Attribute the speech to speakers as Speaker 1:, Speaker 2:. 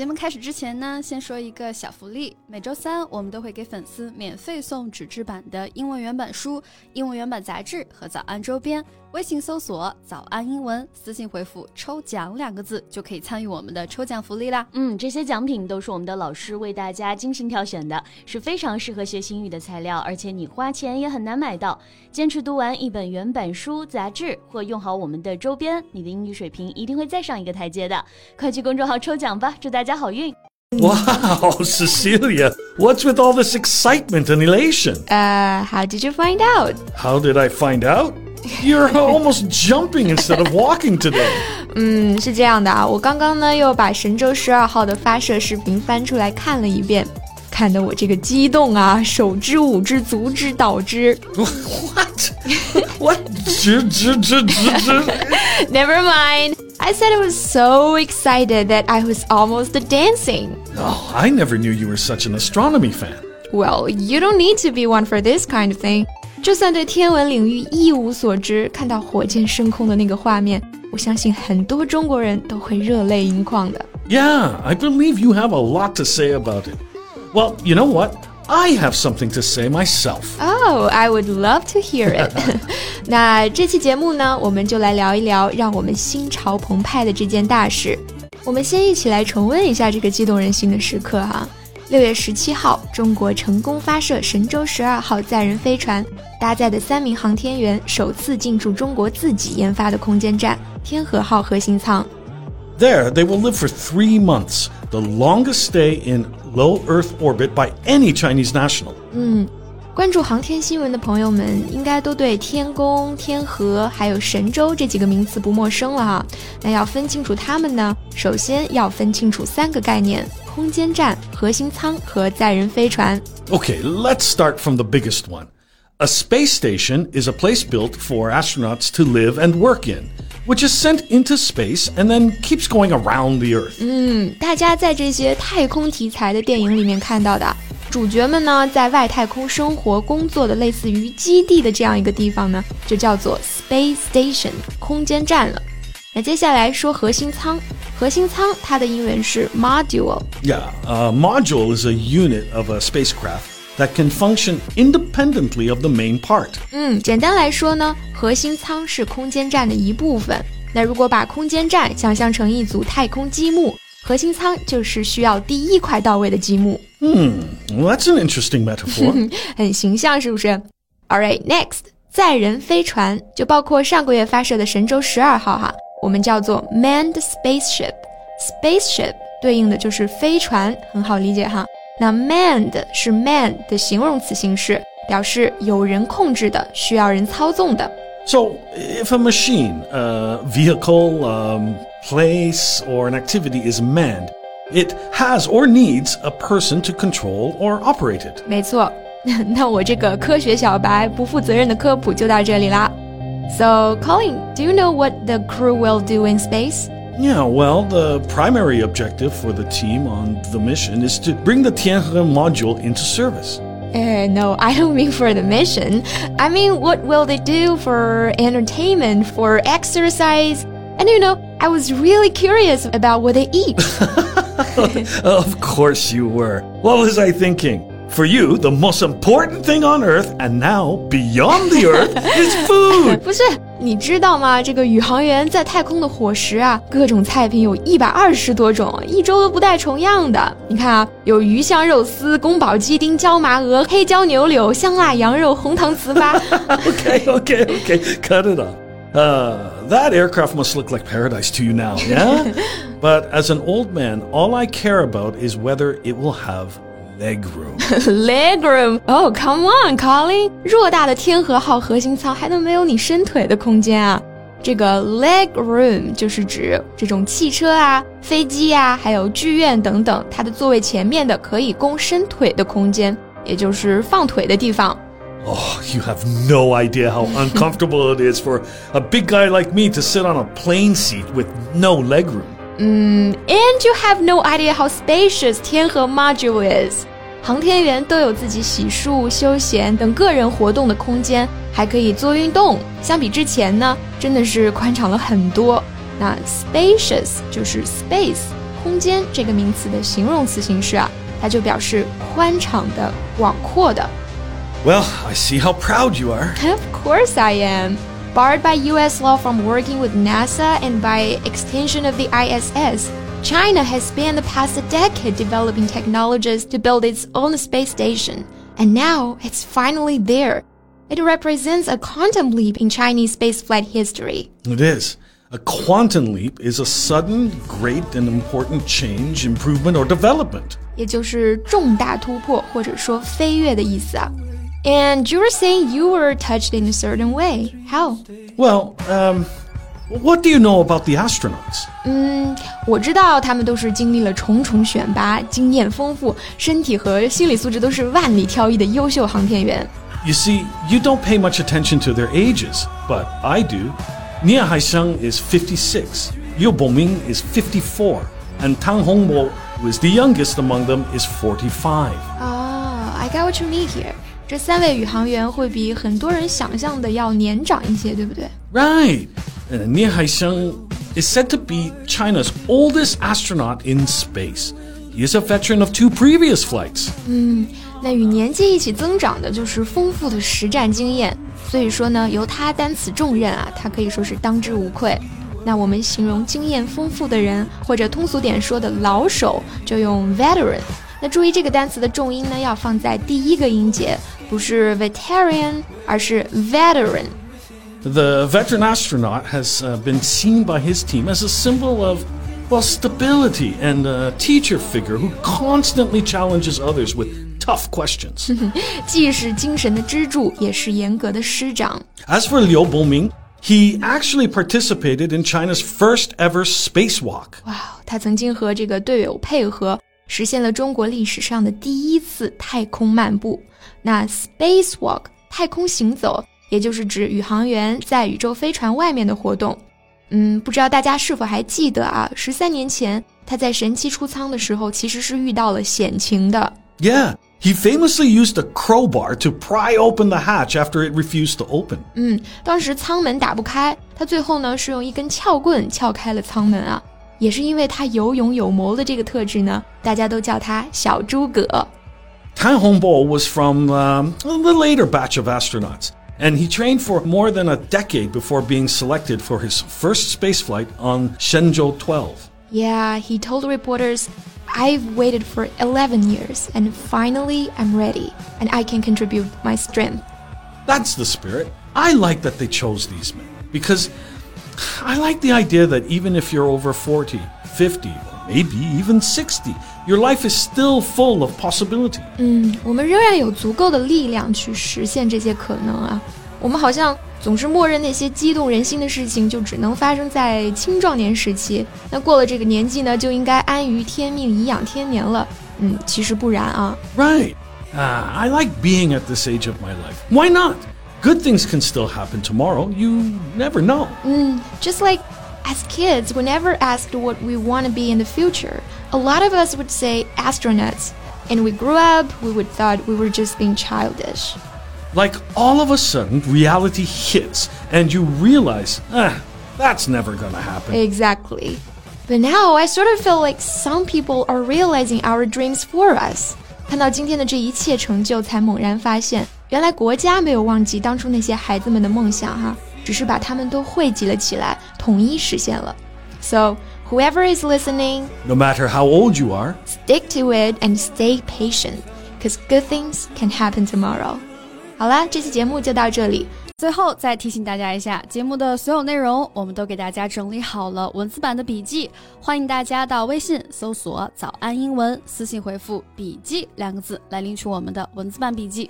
Speaker 1: 节目开始之前呢，先说一个小福利。每周三我们都会给粉丝免费送纸质版的英文原版书、英文原版杂志和早安周边。微信搜索“早安英文”，私信回复“抽奖”两个字，就可以参与我们的抽奖福利啦。
Speaker 2: 嗯，这些奖品都是我们的老师为大家精心挑选的，是非常适合学英语的材料，而且你花钱也很难买到。坚持读完一本原版书、杂志，或用好我们的周边，你的英语水平一定会再上一个台阶的。快去公众号抽奖吧，祝大家好运
Speaker 3: ！Wow, Cecilia, what's with all this excitement and elation?
Speaker 4: Uh, how did you find out?
Speaker 3: How did I find out? You're almost jumping instead of walking today.
Speaker 4: 嗯，是这样的啊，我刚刚呢又把神舟十二号的发射视频翻出来看了一遍，看得我这个激动啊，手之舞之，足之蹈之。
Speaker 3: What? what?
Speaker 4: Never mind. I said I was so excited that I was almost dancing.
Speaker 3: Oh, I never knew you were such an astronomy fan.
Speaker 4: Well, you don't need to be one for this kind of thing. 就算对天文领域一无所知，看到火箭升空的那个画面，我相信很多中国人都会热泪盈眶的。
Speaker 3: Yeah, I believe you have a lot to say about it. Well, you know what? I have something to say myself.
Speaker 4: Oh, I would love to hear it. 那这期节目呢，我们就来聊一聊让我们心潮澎湃的这件大事。我们先一起来重温一下这个激动人心的时刻哈。六月十七号，中国成功发射神舟十二号载人飞船，搭载的三名航天员首次进驻中国自己研发的空间站——天和号核心舱。
Speaker 3: There, they will live for three months, the longest stay in low Earth orbit by any Chinese national.
Speaker 4: 嗯，关注航天新闻的朋友们应该都对天宫、天河还有神舟这几个名词不陌生了哈。那要分清楚它们呢，首先要分清楚三个概念。空间站、核心舱和载人飞船。
Speaker 3: Okay, let's start from the biggest one. A space station is a place built for astronauts to live and work in, which is sent into space and then keeps going around the Earth.
Speaker 4: 嗯，大家在这些太空题材的电影里面看到的，主角们呢在外太空生活工作的类似于基地的这样一个地方呢，就叫做 space station 空间站了。那接下来说核心舱， 核心舱它的英文是
Speaker 3: module。Yeah, a module is a unit of a spacecraft that can function independently of the main part.
Speaker 4: 嗯，简单来说呢，核心舱是空间站的一部分。那如果把空间站想象成一组太空积木，核心舱就是需要第一块到位的积木。
Speaker 3: Hmm, well, that's an interesting metaphor.
Speaker 4: 很形象，是不是？All right, next，载人飞船就包括上个月发射的神舟十二号哈。 我们叫做 manned spaceship。spaceship 对应的就是飞船，很好理解哈。那 manned 是 man 的形容词形式，表示有人控制的，需要人操纵的。
Speaker 3: So, if a machine, a vehicle, um, place, or an activity is manned, it has or needs a person to control or operate it.
Speaker 4: 没错，那我这个科学小白不负责任的科普就到这里啦。 so, Colin, do you know what the crew will do in space?
Speaker 3: Yeah, well, the primary objective for the team on the mission is to bring the Tianhe module into service.
Speaker 4: Uh, no, I don't mean for the mission. I mean, what will they do for entertainment, for exercise? And you know, I was really curious about what they eat.
Speaker 3: of course you were. What was I thinking? For you, the most important thing on Earth, and now beyond the Earth, is food.
Speaker 4: 不是，你知道吗？这个宇航员在太空的伙食啊，各种菜品有一百二十多种，一周都不带重样的。你看啊，有鱼香肉丝、宫保鸡丁、椒麻鹅、黑椒牛柳、香辣羊肉、红糖糍粑。
Speaker 3: okay, okay, okay, cut it off. Uh, that aircraft must look like paradise to you now, yeah? but as an old man, all I care about is whether it will have Leg room,
Speaker 4: leg room. Oh, come on, Colin. 偌大的天和号核心舱还能没有你伸腿的空间啊？这个 leg room 就是指这种汽车啊、飞机啊，还有剧院等等，它的座位前面的可以供伸腿的空间，也就是放腿的地方。
Speaker 3: Oh, you have no idea how uncomfortable it is for a big guy like me to sit on a plane seat with no legroom.
Speaker 4: Mm, and you have no idea how spacious Tianhe Module is. 航天员都有自己洗漱、休闲等个人活动的空间，还可以做运动。相比之前呢，真的是宽敞了很多。那 spacious 就是 space 空间这个名词的形容词形式啊，它就表示宽敞的、广阔的。
Speaker 3: Well, I see how proud you are.
Speaker 4: Of course I am. Barred by US law from working with NASA and by extension of the ISS, China has spent the past decade developing technologies to build its own space station. And now it's finally there. It represents a quantum leap in Chinese spaceflight history.
Speaker 3: It is. A quantum leap is a sudden, great, and important change, improvement, or development.
Speaker 4: 也就是重大突破或者说飞跃的意思啊。and you were saying you were touched in a certain way. How?
Speaker 3: Well, um, what do you know about the astronauts?
Speaker 4: 嗯，我知道他们都是经历了重重选拔，经验丰富，身体和心理素质都是万里挑一的优秀航天员。
Speaker 3: You see, you don't pay much attention to their ages, but I do. Nie Haisheng is 56, Liu Boming is 54, and Tang Hongbo, who is the youngest among them, is 45.
Speaker 4: Oh, I got what you mean here. 这三位宇航员会比很多人想象的要年长一些，对不对
Speaker 3: ？Right. Uh, Nie Haisheng is said to be China's oldest astronaut in space. He is a veteran of two previous flights.
Speaker 4: 嗯，那与年纪一起增长的就是丰富的实战经验。所以说呢，由他担此重任啊，他可以说是当之无愧。那我们形容经验丰富的人，或者通俗点说的老手，就用 veteran。那注意这个单词的重音呢，要放在第一个音节，不是 veteran，而是 veteran。
Speaker 3: The veteran astronaut has uh, been seen by his team as a symbol of, well, stability and a teacher figure who constantly challenges others with tough questions.
Speaker 4: 既是精神的支柱，也是严格的师长。
Speaker 3: As for Liu Boming, he actually participated in China's first ever spacewalk.
Speaker 4: 哇，他曾经和这个队友配合，实现了中国历史上的第一次太空漫步。那 spacewalk 太空行走， 也就是指宇航员在宇宙飞船外面的活动。嗯，不知道大家是否还记得啊？十三年前他在神七出舱的时候，其实是遇到了险情的。
Speaker 3: Yeah. He famously used a crowbar to pry open the hatch after it refused to open.
Speaker 4: 嗯，当时舱门打不开，他最后呢是用一根撬棍撬开了舱门啊。也是因为他有勇有谋的这个特质呢，大家都叫他小诸葛。
Speaker 3: Tang Hongbo was from um, the later batch of astronauts and he trained for more than a decade before being selected for his first spaceflight on Shenzhou 12.
Speaker 4: Yeah, he told reporters, I've waited for 11 years, and finally I'm ready, and I can contribute my strength.
Speaker 3: That's the spirit. I like that they chose these men because I like the idea that even if you're over 40, 50, or maybe even 60, your life is still full of possibility.
Speaker 4: 嗯，我们仍然有足够的力量去实现这些可能啊。我们好像总是默认那些激动人心的事情就只能发生在青壮年时期，那过了这个年纪呢，就应该安于天命，颐养天年了。嗯，其实不然啊。
Speaker 3: Right. Uh, I like being at this age of my life. Why not? Good things can still happen tomorrow. You never know.
Speaker 4: Mm, just like as kids, we never asked what we want to be in the future. A lot of us would say astronauts. And we grew up, we would thought we were just being childish.
Speaker 3: Like all of a sudden, reality hits, and you realize, ah, that's never gonna happen.
Speaker 4: Exactly. But now I sort of feel like some people are realizing our dreams for us. 看到今天的这一切成就，才猛然发现，原来国家没有忘记当初那些孩子们的梦想哈， 只是把它们都汇集了起来，统一实现了。So whoever is listening,
Speaker 3: no matter how old you are,
Speaker 4: stick to it and stay patient, because good things can happen tomorrow. 好啦，这期节目就到这里。
Speaker 1: 最后再提醒大家一下，节目的所有内容我们都给大家整理好了文字版的笔记，欢迎大家到微信搜索“早安英文”，私信回复“笔记”两个字来领取我们的文字版笔记。